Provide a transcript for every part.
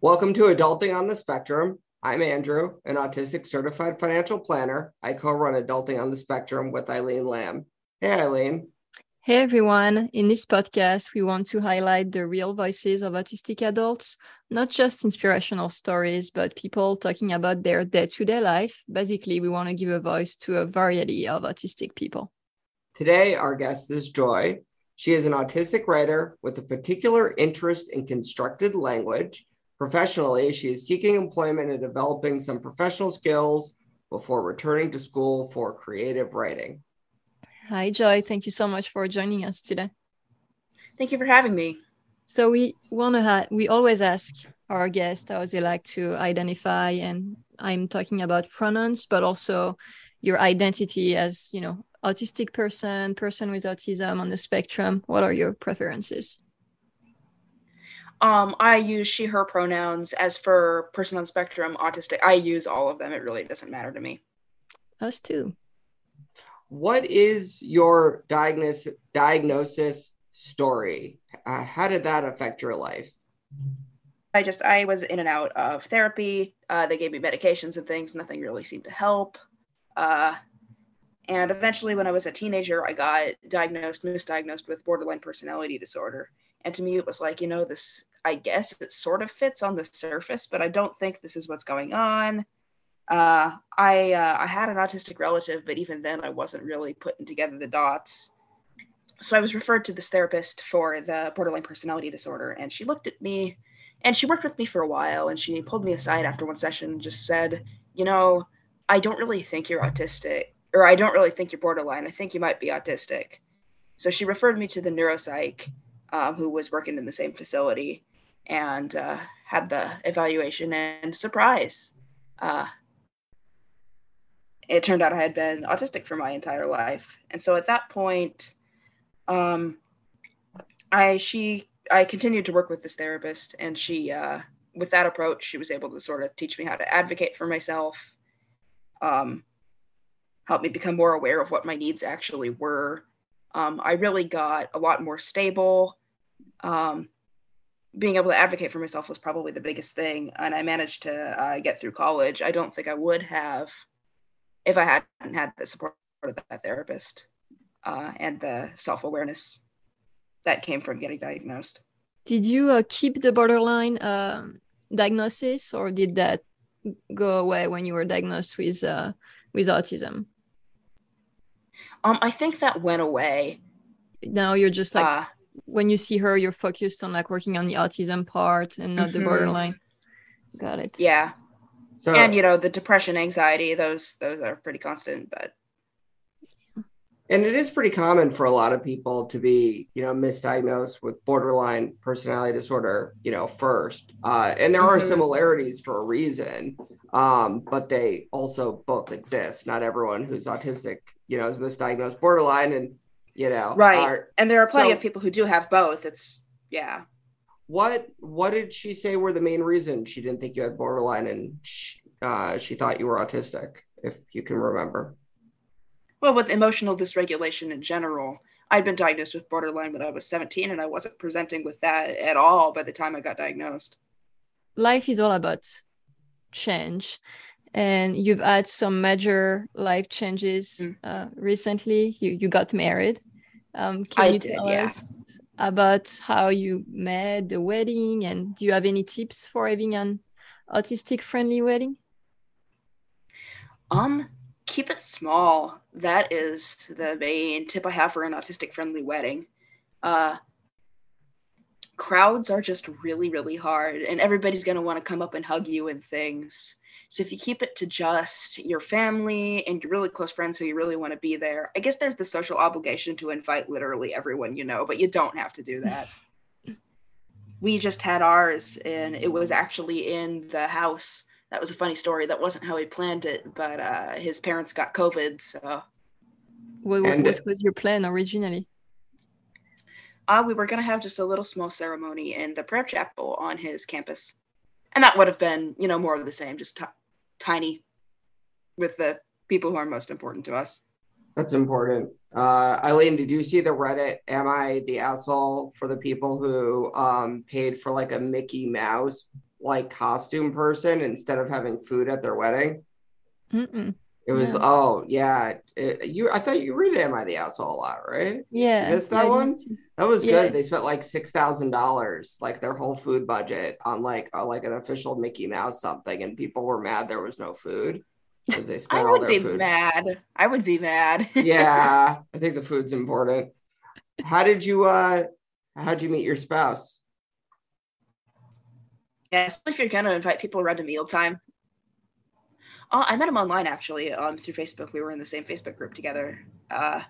Welcome to Adulting on the Spectrum. I'm Andrew, an autistic certified financial planner. I co run Adulting on the Spectrum with Eileen Lamb. Hey, Eileen. Hey, everyone. In this podcast, we want to highlight the real voices of autistic adults, not just inspirational stories, but people talking about their day to day life. Basically, we want to give a voice to a variety of autistic people. Today, our guest is Joy. She is an autistic writer with a particular interest in constructed language Professionally, she is seeking employment and developing some professional skills before returning to school for creative writing. Hi, Joy. Thank you so much for joining us today. Thank you for having me. So we want to have we always ask our guests how they like to identify, and I'm talking about pronouns, but also your identity as you know autistic person, person with autism on the spectrum. What are your preferences? Um, I use she, her pronouns. As for person on spectrum, autistic, I use all of them. It really doesn't matter to me. Us too. What is your diagnosis diagnosis story? Uh, how did that affect your life? I just I was in and out of therapy. Uh, they gave me medications and things. Nothing really seemed to help. Uh, and eventually, when I was a teenager, I got diagnosed, misdiagnosed with borderline personality disorder. And to me, it was like, you know, this I guess it sort of fits on the surface, but I don't think this is what's going on. Uh, I uh, I had an autistic relative, but even then, I wasn't really putting together the dots. So I was referred to this therapist for the borderline personality disorder, and she looked at me, and she worked with me for a while, and she pulled me aside after one session and just said, "You know, I don't really think you're autistic, or I don't really think you're borderline. I think you might be autistic." So she referred me to the neuropsych, um, who was working in the same facility, and uh, had the evaluation and surprise. Uh, it turned out I had been autistic for my entire life, and so at that point, um, I she I continued to work with this therapist, and she uh, with that approach she was able to sort of teach me how to advocate for myself, um, help me become more aware of what my needs actually were. Um, I really got a lot more stable. Um, being able to advocate for myself was probably the biggest thing and i managed to uh, get through college. I don't think i would have if i hadn't had the support of that therapist uh, and the self-awareness that came from getting diagnosed. Did you uh, keep the borderline um, diagnosis or did that go away when you were diagnosed with uh, with autism? Um, i think that went away. Now you're just like uh, when you see her, you're focused on like working on the autism part and not mm-hmm. the borderline. Got it. Yeah. So, and you know the depression, anxiety, those those are pretty constant, but and it is pretty common for a lot of people to be you know misdiagnosed with borderline personality disorder you know first uh, and there are mm-hmm. similarities for a reason um, but they also both exist not everyone who's autistic you know is misdiagnosed borderline and you know right. are, and there are plenty so, of people who do have both. It's yeah. What what did she say were the main reasons she didn't think you had borderline and she, uh, she thought you were autistic if you can remember? Well with emotional dysregulation in general i'd been diagnosed with borderline when i was 17 and i wasn't presenting with that at all by the time i got diagnosed. Life is all about change and you've had some major life changes mm. uh, recently. You you got married um, can I you did, tell yeah. us about how you made the wedding and do you have any tips for having an autistic friendly wedding? Um, keep it small. That is the main tip I have for an autistic friendly wedding. Uh, crowds are just really, really hard, and everybody's going to want to come up and hug you and things. So if you keep it to just your family and your really close friends who you really want to be there, I guess there's the social obligation to invite literally everyone you know, but you don't have to do that. we just had ours and it was actually in the house. That was a funny story. That wasn't how he planned it, but uh, his parents got COVID. So, what, what was your plan originally? Uh, we were going to have just a little small ceremony in the prayer chapel on his campus. And that would have been, you know, more of the same, just t- tiny with the people who are most important to us. That's important. Uh, Eileen, did you see the Reddit? Am I the asshole for the people who um, paid for like a Mickey Mouse like costume person instead of having food at their wedding? Mm-mm. It was Yeah. oh yeah. It- you I thought you read Am I the Asshole a lot, right? Yeah. missed that yeah, one? That was Yeah. good. They spent like six thousand dollars, like their whole food budget, on like uh, like an official Mickey Mouse something, and people were mad there was no food because they spent all their food. I would be mad. I would be mad. yeah, I think the food's important. How did you uh how'd you meet your spouse? Yeah, especially if you're gonna invite people around to mealtime. Oh, I met him online actually, um, through Facebook. We were in the same Facebook group together. Uh,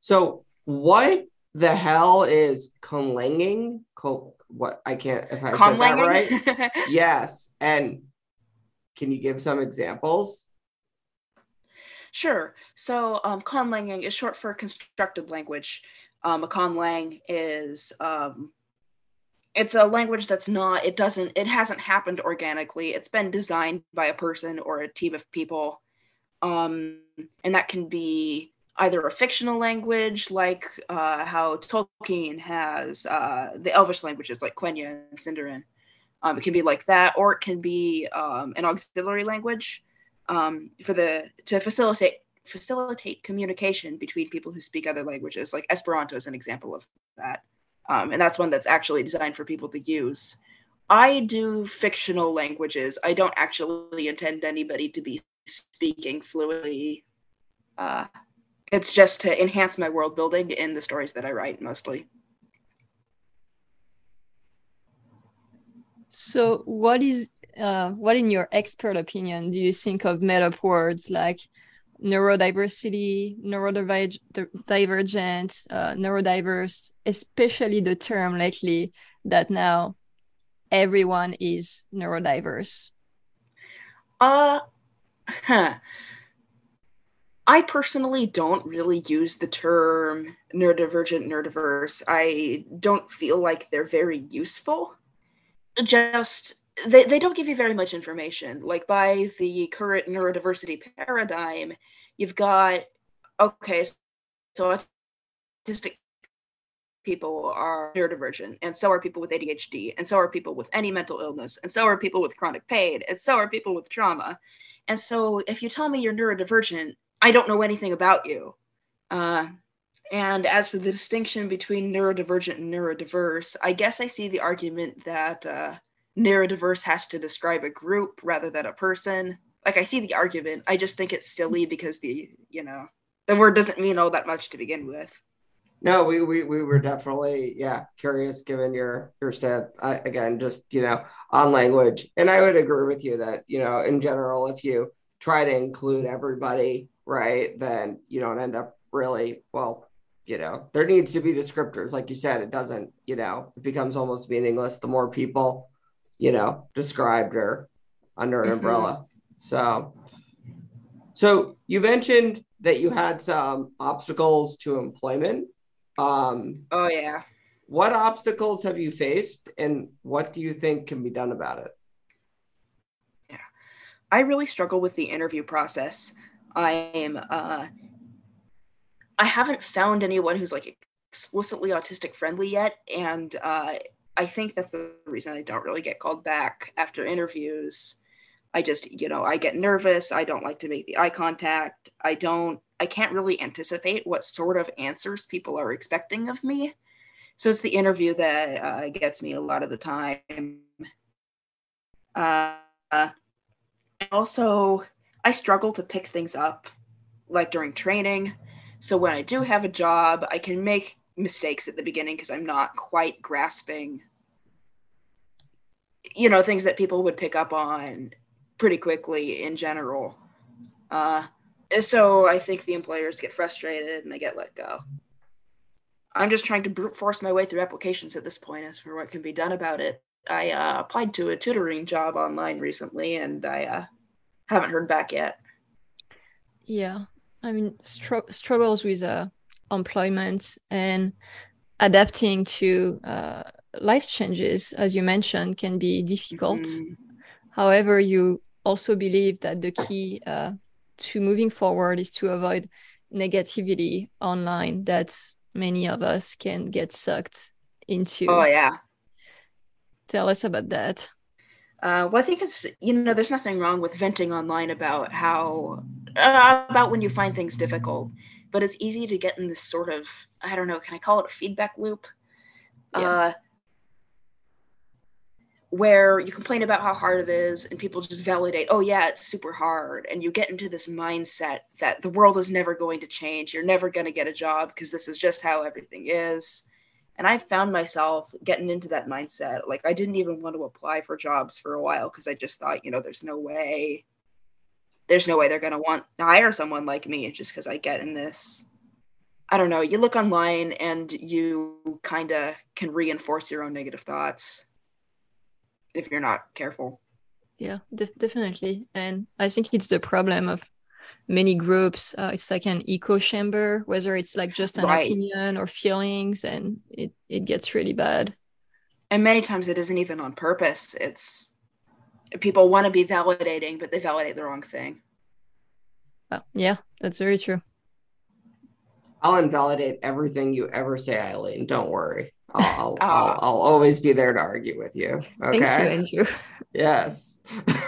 So what the hell is conlanging? Co- what I can't if I said that right. Yes. And can you give some examples? Sure. So, um, conlanging is short for constructed language. Um, a conlang is um, it's a language that's not. It doesn't. It hasn't happened organically. It's been designed by a person or a team of people, um, and that can be either a fictional language, like uh, how Tolkien has uh, the Elvish languages, like Quenya and Sindarin. Um, it can be like that, or it can be um, an auxiliary language um, for the to facilitate facilitate communication between people who speak other languages. Like Esperanto is an example of that, um, and that's one that's actually designed for people to use. I do fictional languages. I don't actually intend anybody to be speaking fluently. Uh, it's just to enhance my world building in the stories that I write mostly. So, what is uh, what, in your expert opinion, do you think of made up words like neurodiversity, neurodivergent, uh, neurodiverse, especially the term lately that now everyone is neurodiverse? Uh, huh. I personally don't really use the term neurodivergent, neurodiverse. I don't feel like they're very useful. Just they, they don't give you very much information. Like by the current neurodiversity paradigm, you've got okay, so autistic people are neurodivergent, and so are people with ADHD, and so are people with any mental illness, and so are people with chronic pain, and so are people with trauma. And so if you tell me you're neurodivergent, I don't know anything about you. Uh, and as for the distinction between neurodivergent and neurodiverse, I guess I see the argument that uh, neurodiverse has to describe a group rather than a person. Like I see the argument. I just think it's silly because the you know the word doesn't mean all that much to begin with. No, we we, we were definitely yeah curious given your your stand I, again just you know on language and I would agree with you that you know in general if you try to include everybody right then you don't end up really well you know there needs to be descriptors like you said it doesn't you know it becomes almost meaningless the more people you know described her under an Mhm. umbrella so so you mentioned that you had some obstacles to employment um Oh yeah. what obstacles have you faced and what do you think can be done about it Yeah, I really struggle with the interview process. I am uh I haven't found anyone who's like explicitly autistic friendly yet and uh I think that's the reason I don't really get called back after interviews. I just, you know, I get nervous, I don't like to make the eye contact. I don't I can't really anticipate what sort of answers people are expecting of me. So it's the interview that uh, gets me a lot of the time. Uh, also i struggle to pick things up like during training so when i do have a job i can make mistakes at the beginning because i'm not quite grasping you know things that people would pick up on pretty quickly in general. Uh, so i think the employers get frustrated and they get let go. I'm just trying to brute force my way through applications at this point as for what can be done about it. I uh, applied to a tutoring job online recently and i uh, haven't heard back yet. Yeah, I mean, str- struggles with uh, employment and adapting to uh, life changes, as you mentioned, can be difficult. Mm, However, you also believe that the key uh, to moving forward is to avoid negativity online that many of us can get sucked into. Oh yeah. Tell us about that. Uh, well, I think it's you know there's nothing wrong with venting online about how uh, about when you find things difficult, but it's easy to get in this sort of I don't know can I call it a feedback loop, yeah. uh, where you complain about how hard it is and people just validate oh yeah it's super hard and you get into this mindset that the world is never going to change you're never going to get a job because this is just how everything is and I found myself getting into that mindset. Like I didn't even want to apply for jobs for a while because I just thought, you know, there's no way, there's no way they're gonna want to hire someone like me just because I get in this. I don't know. You look online and you kind of can reinforce your own negative thoughts if you're not careful. Yeah, def- definitely. And I think it's the problem of many groups uh, it's like an echo chamber whether it's like just an right. opinion or feelings and it, it gets really bad and many times it isn't even on purpose it's people want to be validating but they validate the wrong thing oh, yeah that's very true i'll invalidate everything you ever say eileen don't worry I'll, I'll, I'll, I'll, always be there to argue with you okay Thank you, Andrew. yes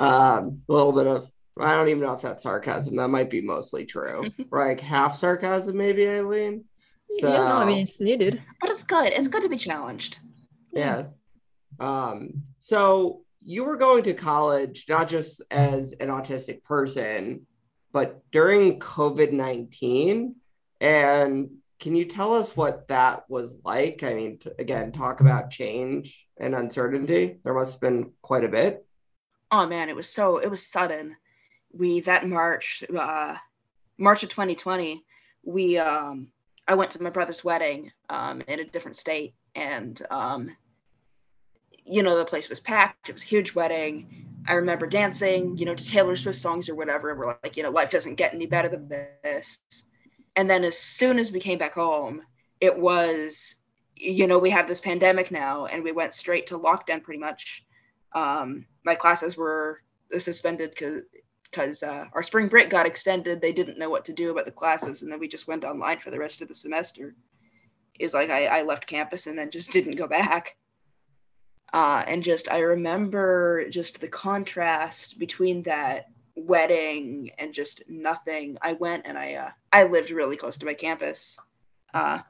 Um, a little bit of I don't even know if that's sarcasm. That might be mostly true. like half sarcasm, maybe, Eileen. So, yeah, no, I mean it's needed. But it's good. It's good to be challenged. Yes. Um, so you were going to college not just as an autistic person, but during COVID 19. And can you tell us what that was like? I mean, to, again, talk about change and uncertainty. There must have been quite a bit oh man, it was so it was sudden. We that March, uh, March of 2020, we um, I went to my brother's wedding um, in a different state, and um, you know the place was packed. It was a huge wedding. I remember dancing, you know, to Taylor Swift songs or whatever. And we're like, you know, life doesn't get any better than this. And then as soon as we came back home, it was, you know, we have this pandemic now, and we went straight to lockdown pretty much um, my classes were suspended because because uh, our spring break got extended. They didn't know what to do about the classes, and then we just went online for the rest of the semester. Is like I, I left campus and then just didn't go back. Uh, and just I remember just the contrast between that wedding and just nothing. I went and I uh, I lived really close to my campus, uh,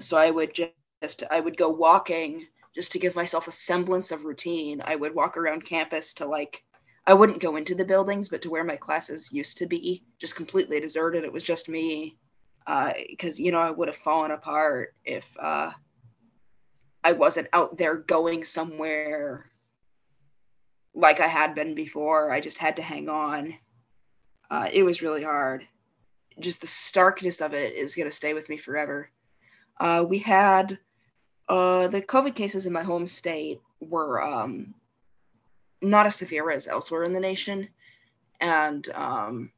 so I would just I would go walking just to give myself a semblance of routine, I would walk around campus to like, I wouldn't go into the buildings, but to where my classes used to be, just completely deserted. It was just me. Because, uh, you know, I would have fallen apart if uh, I wasn't out there going somewhere like I had been before. I just had to hang on. Uh, it was really hard. Just the starkness of it is going to stay with me forever. Uh, we had uh, the COVID cases in my home state were um, not as severe as elsewhere in the nation. And um,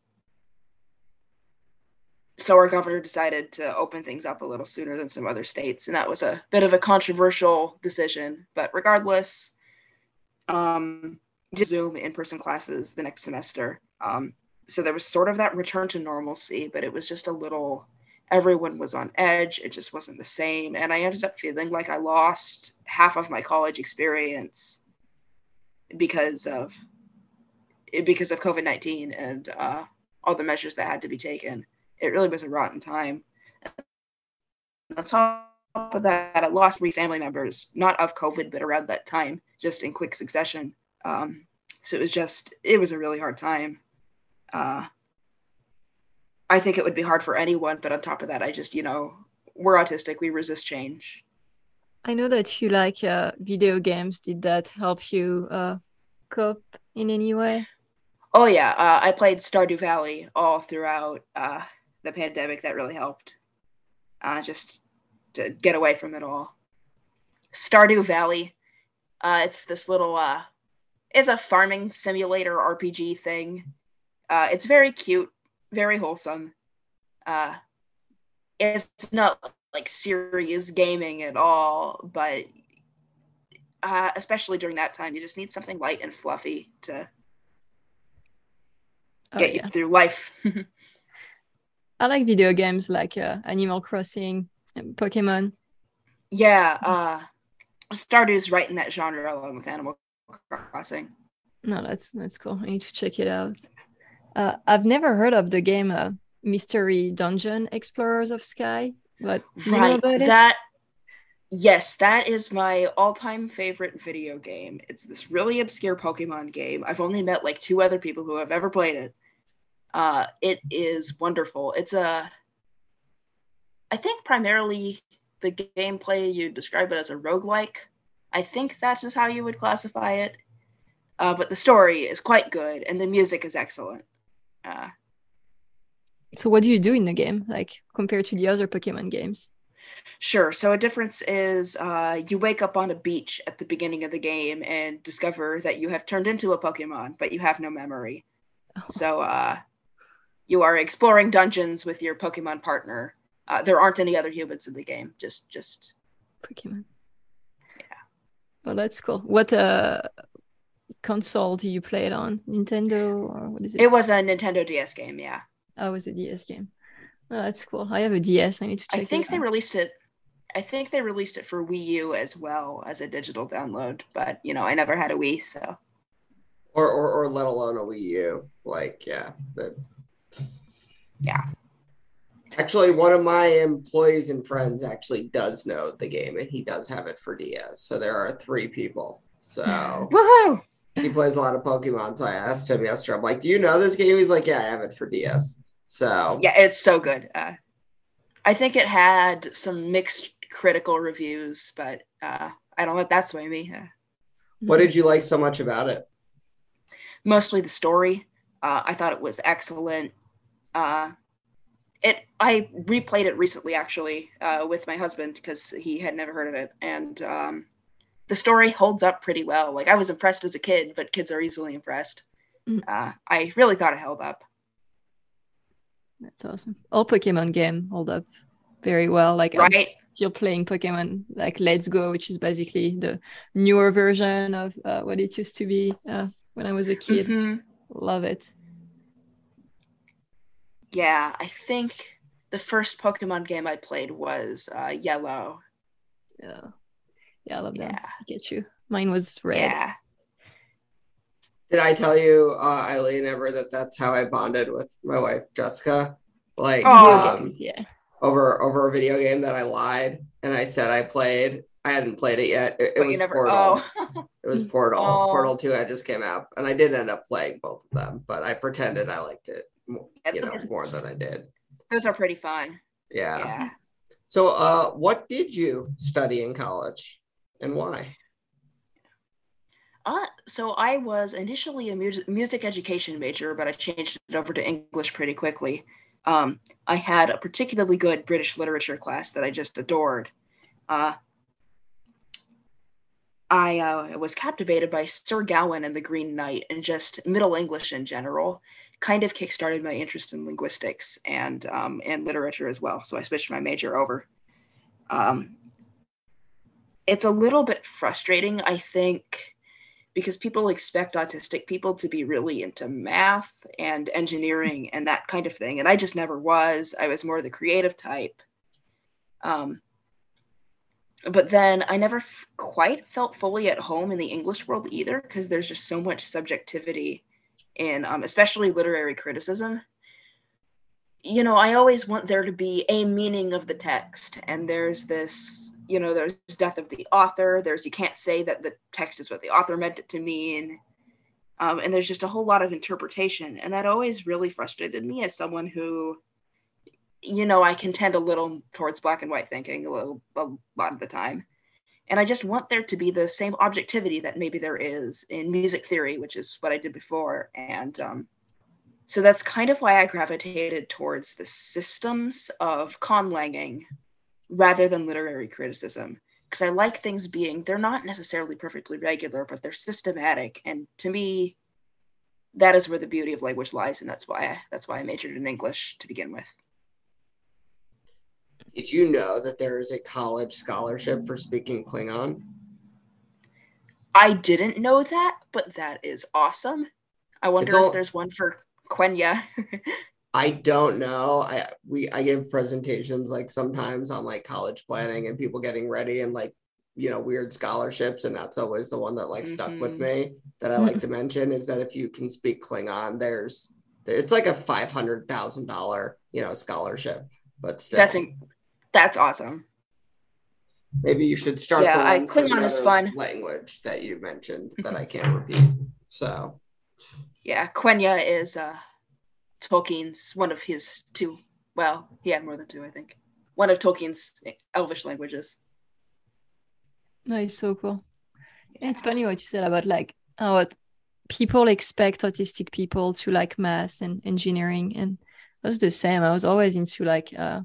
so our governor decided to open things up a little sooner than some other states. And that was a bit of a controversial decision. But regardless, um, Zoom in person classes the next semester. Um, so there was sort of that return to normalcy, but it was just a little everyone was on edge. It just wasn't the same. And I ended up feeling like I lost half of my college experience because of because of COVID nineteen and uh, all the measures that had to be taken. It really was a rotten time. And on top of that, I lost three family members, not of COVID, but around that time, just in quick succession. Um, so it was just, it was a really hard time. Uh, I think it would be hard for anyone. But on top of that, I just, you know, we're autistic. We resist change. I know that you like uh, video games. Did that help you uh, cope in any way? Oh yeah, uh, I played Stardew Valley all throughout uh, the pandemic. That really helped. Uh, just to get away from it all. Stardew Valley. Uh, it's this little. It's a farming simulator RPG thing. Uh, it's very cute very wholesome. Uh, it's not like serious gaming at all, but uh, especially during that time, you just need something light and fluffy to oh, get yeah. you through life. I like video games like uh, Animal Crossing, Pokemon. Yeah, uh, Stardew's right in that genre along with Animal Crossing. No, that's that's cool. I need to check it out. Uh, I've never heard of the game uh, Mystery Dungeon Explorers of Sky, but do you right. know about it? That yes, that is my all-time favorite video game. It's this really obscure Pokemon game. I've only met like two other people who have ever played it. Uh, it is wonderful. It's a, I think primarily the gameplay you describe it as a roguelike. I think that's just how you would classify it. Uh, but the story is quite good and the music is excellent. Uh, so what do you do in the game, like compared to the other Pokemon games? Sure. So a difference is uh, you wake up on a beach at the beginning of the game and discover that you have turned into a Pokemon, but you have no memory. Oh. So uh, you are exploring dungeons with your Pokemon partner. Uh, there aren't any other humans in the game. Just just Pokemon. Yeah. Well, that's cool. What uh console do you play it on? Nintendo or what is it? It was a Nintendo DS game. Yeah. Oh, it was a DS game. Oh, that's cool. I have a DS. I need to check. I think they released it. I think they released it for Wii U as well as a digital download, but you know, I never had a Wii, so. Or or, or let alone a Wii U. Like, yeah, but. Yeah. Actually, one of my employees and friends actually does know the game, and he does have it for DS. So there are three people. So. Woohoo! He plays a lot of Pokemon. So I asked him yesterday. I'm like, "Do you know this game?" He's like, "Yeah, I have it for DS." So yeah, it's so good. Uh, I think it had some mixed critical reviews, but uh, I don't let that sway me. Uh, what did you like so much about it? Mostly the story. Uh, I thought it was excellent. It I replayed it recently actually uh, with my husband because he had never heard of it, and um, the story holds up pretty well. Like I was impressed as a kid, but kids are easily impressed. Mm. Uh, I really thought it held up. That's awesome. All Pokemon game hold up very well. Like right. I'm still playing Pokemon like Let's Go, which is basically the newer version of uh, what it used to be uh, when I was a kid. Mhm. Love it. Yeah, I think the first Pokemon game I played was uh, Yellow. Yeah, yeah, I love Yeah. that you. Mine was red. Yeah. Did I tell you, uh, Eileen, ever that that's how I bonded with my wife Jessica? Like, Aw. um, Yeah. over over a video game that I lied and I said I played. I hadn't played it yet. It, it was never. Portal. Oh. It was Portal. Oh. Portal Two I just came out, and I did end up playing both of them, but I pretended I liked it, mo- you know, more than I did. Those are pretty fun. Yeah. Yeah. So, uh, what did you study in college, and why? Uh, so I was initially a music music education major, but I changed it over to English pretty quickly. Um, I had a particularly good British literature class that I just adored. Uh, I uh, was captivated by Sir Gawain and the Green Knight and just Middle English in general. Kind of kickstarted my interest in linguistics and um, and literature as well. So I switched my major over. Um, it's a little bit frustrating, I think, because people expect autistic people to be really into math and engineering and that kind of thing, and I just never was. I was more the creative type. Um, but then I never f- quite felt fully at home in the English world either, because there's just so much subjectivity in, um, especially literary criticism. You know, I always want there to be a meaning of the text, and there's this, you know, there's death of the author. There's you can't say that the text is what the author meant it to mean, um, and there's just a whole lot of interpretation, and that always really frustrated me as someone who you know, I can tend a little towards black and white thinking a little a lot of the time. And I just want there to be the same objectivity that maybe there is in music theory, which is what I did before. And um, so that's kind of why I gravitated towards the systems of conlanging rather than literary criticism. Because I like things being, they're not necessarily perfectly regular, but they're systematic. And to me, that is where the beauty of language lies. And that's why I, that's why I majored in English to begin with. Did you know that there is a college scholarship for speaking Klingon? I didn't know that, but that is awesome. I wonder all- if there's one for Quenya. I don't know. I we I give presentations like sometimes on like college planning and people getting ready and like you know weird scholarships and that's always the one that like stuck mm-hmm. with me that i like to mention is that if you can speak klingon there's it's like a five hundred thousand dollar you know scholarship but still that's in, that's awesome. Maybe you should start yeah I, klingon is fun language that you mentioned that i can't repeat so. Yeah quenya is uh tolkien's one of his two well he had more than two i think. One of tolkien's elvish languages. Nice, so cool. It's funny what you said about like how people expect autistic people to like math and engineering, and I was the same. I was always into like uh,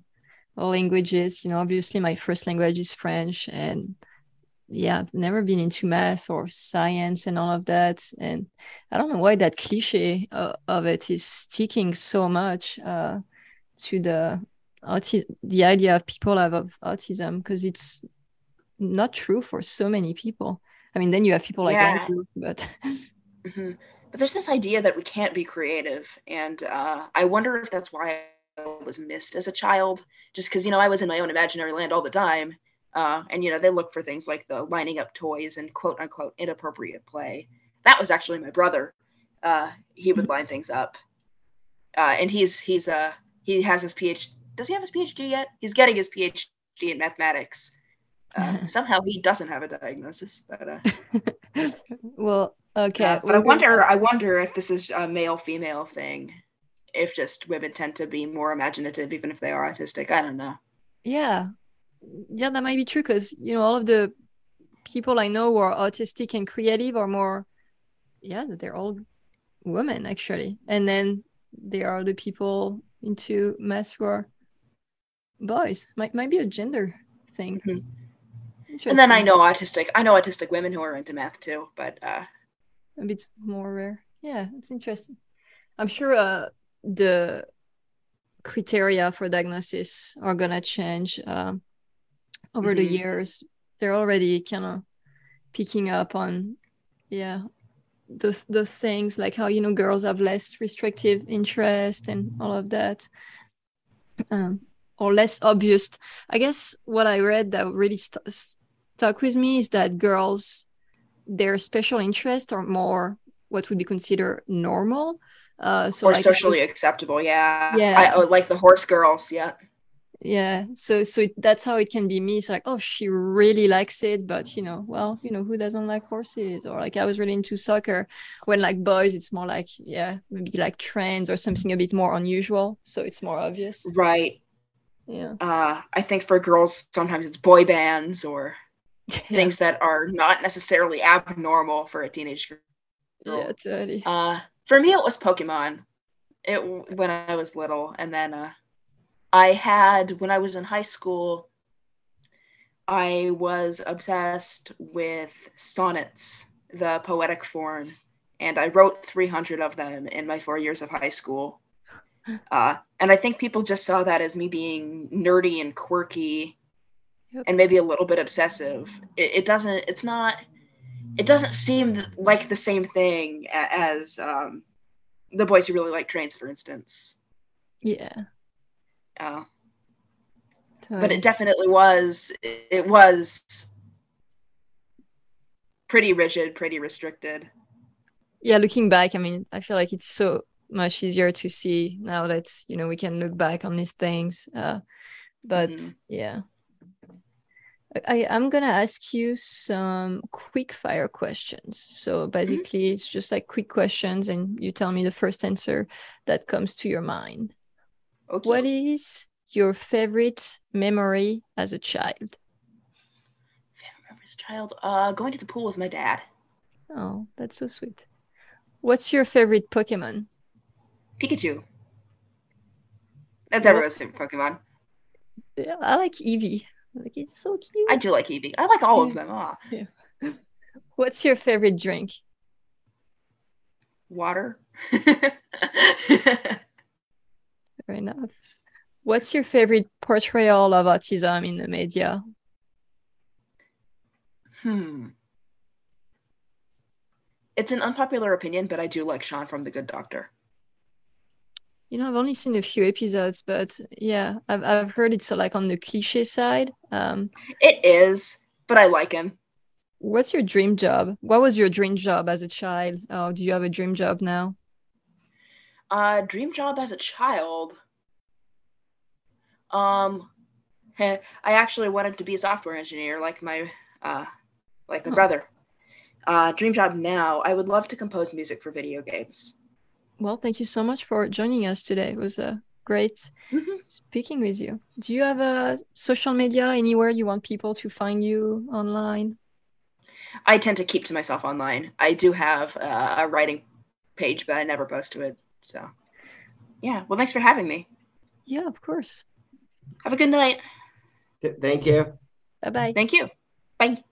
languages. You know, obviously my first language is French, and yeah, I've never been into math or science and all of that. And I don't know why that cliche uh, of it is sticking so much uh, to the auti- the idea of people have of autism because it's not true for so many people. I mean, then you have people like yeah. Andrew, but. mm-hmm. But there's this idea that we can't be creative, and uh, I wonder if that's why was missed as a child. Just because you know I was in my own imaginary land all the time, uh, and you know they look for things like the lining up toys and quote unquote inappropriate play. That was actually my brother. Uh, he would line things up, uh, and he's he's uh he has his PhD. Does he have his PhD yet? He's getting his PhD in mathematics. Uh, somehow he doesn't have a diagnosis, but uh, well, okay. Uh, but I wonder, I wonder if this is a male-female thing. If just women tend to be more imaginative, even if they are autistic. I don't know. Yeah, yeah, that might be true because you know all of the people I know who are autistic and creative are more, yeah, they're all women actually, and then there are the people into math who are boys. Might might be a gender thing. Mm-hmm. And then I know autistic. I know autistic women who are into math too, but uh, a bit more rare. Yeah, it's interesting. I'm sure uh, the criteria for diagnosis are gonna change uh, over mm-hmm. the years. They're already kind of picking up on, yeah, those those things like how you know girls have less restrictive interest and all of that. Um, or less obvious. I guess what I read that really st- stuck with me is that girls, their special interests are more what would be considered normal. Uh, so or like socially acceptable, yeah. Yeah. I, oh, like the horse girls, yeah. Yeah. So so it, that's how it can be me. It's like, oh, she really likes it, but you know, well, you know, who doesn't like horses? Or like I was really into soccer. When like boys, it's more like, yeah, maybe like trends or something a bit more unusual. So it's more obvious. Right. Yeah. Uh, I think for girls, sometimes it's boy bands or things that are not necessarily abnormal for a teenage girl. Yeah, totally. Uh, for me, it was Pokemon. It when I was little, and then uh, I had when I was in high school. I was obsessed with sonnets, the poetic form, and I wrote 300 of them in my four years of high school. Uh, and I think people just saw that as me being nerdy and quirky yep. and maybe a little bit obsessive. It, it, doesn't. It's not. It doesn't seem like the same thing as um, the boys who really like trains, for instance. Yeah. Uh, but it definitely was. It was pretty rigid, pretty restricted. Yeah, looking back, I mean, I feel like it's so much easier to see now that you know we can look back on these things. Uh, but mm-hmm. yeah, I, I'm gonna ask you some quick fire questions. So mm-hmm. basically, mm-hmm. it's just like quick questions, and you tell me the first answer that comes to your mind. Okay. What is your favorite memory as a child? Favorite memory as a child? Uh, going to the pool with my dad. Oh, that's so sweet. What's your favorite Pokemon? Pikachu. That's everyone's favorite Pokemon. Yeah, I like Eevee. Like he's so cute. I do like Eevee. I like all of them. Ah. Yeah. What's your favorite drink? Water. Fair enough. What's your favorite portrayal of autism in the media? Hmm. It's an unpopular opinion, but I do like Shaun from The Good Doctor you know, I've only seen a few episodes, but yeah, I've I've heard it's like on the cliche side. Um, it is, but I like him. What's your dream job? What was your dream job as a child? Oh, do you have a dream job now? Uh, dream job as a child. Um, I actually wanted to be a software engineer, like my uh, like my oh. brother. Uh, dream job now. I would love to compose music for video games. Well, thank you so much for joining us today. It was a uh, great mm-hmm. speaking with you. Do you have a social media anywhere you want people to find you online? I tend to keep to myself online. I do have uh, a writing page, but I never post to it. So, yeah. Well, thanks for having me. Yeah, of course. Have a good night. Thank you. Bye bye. Thank you. Bye.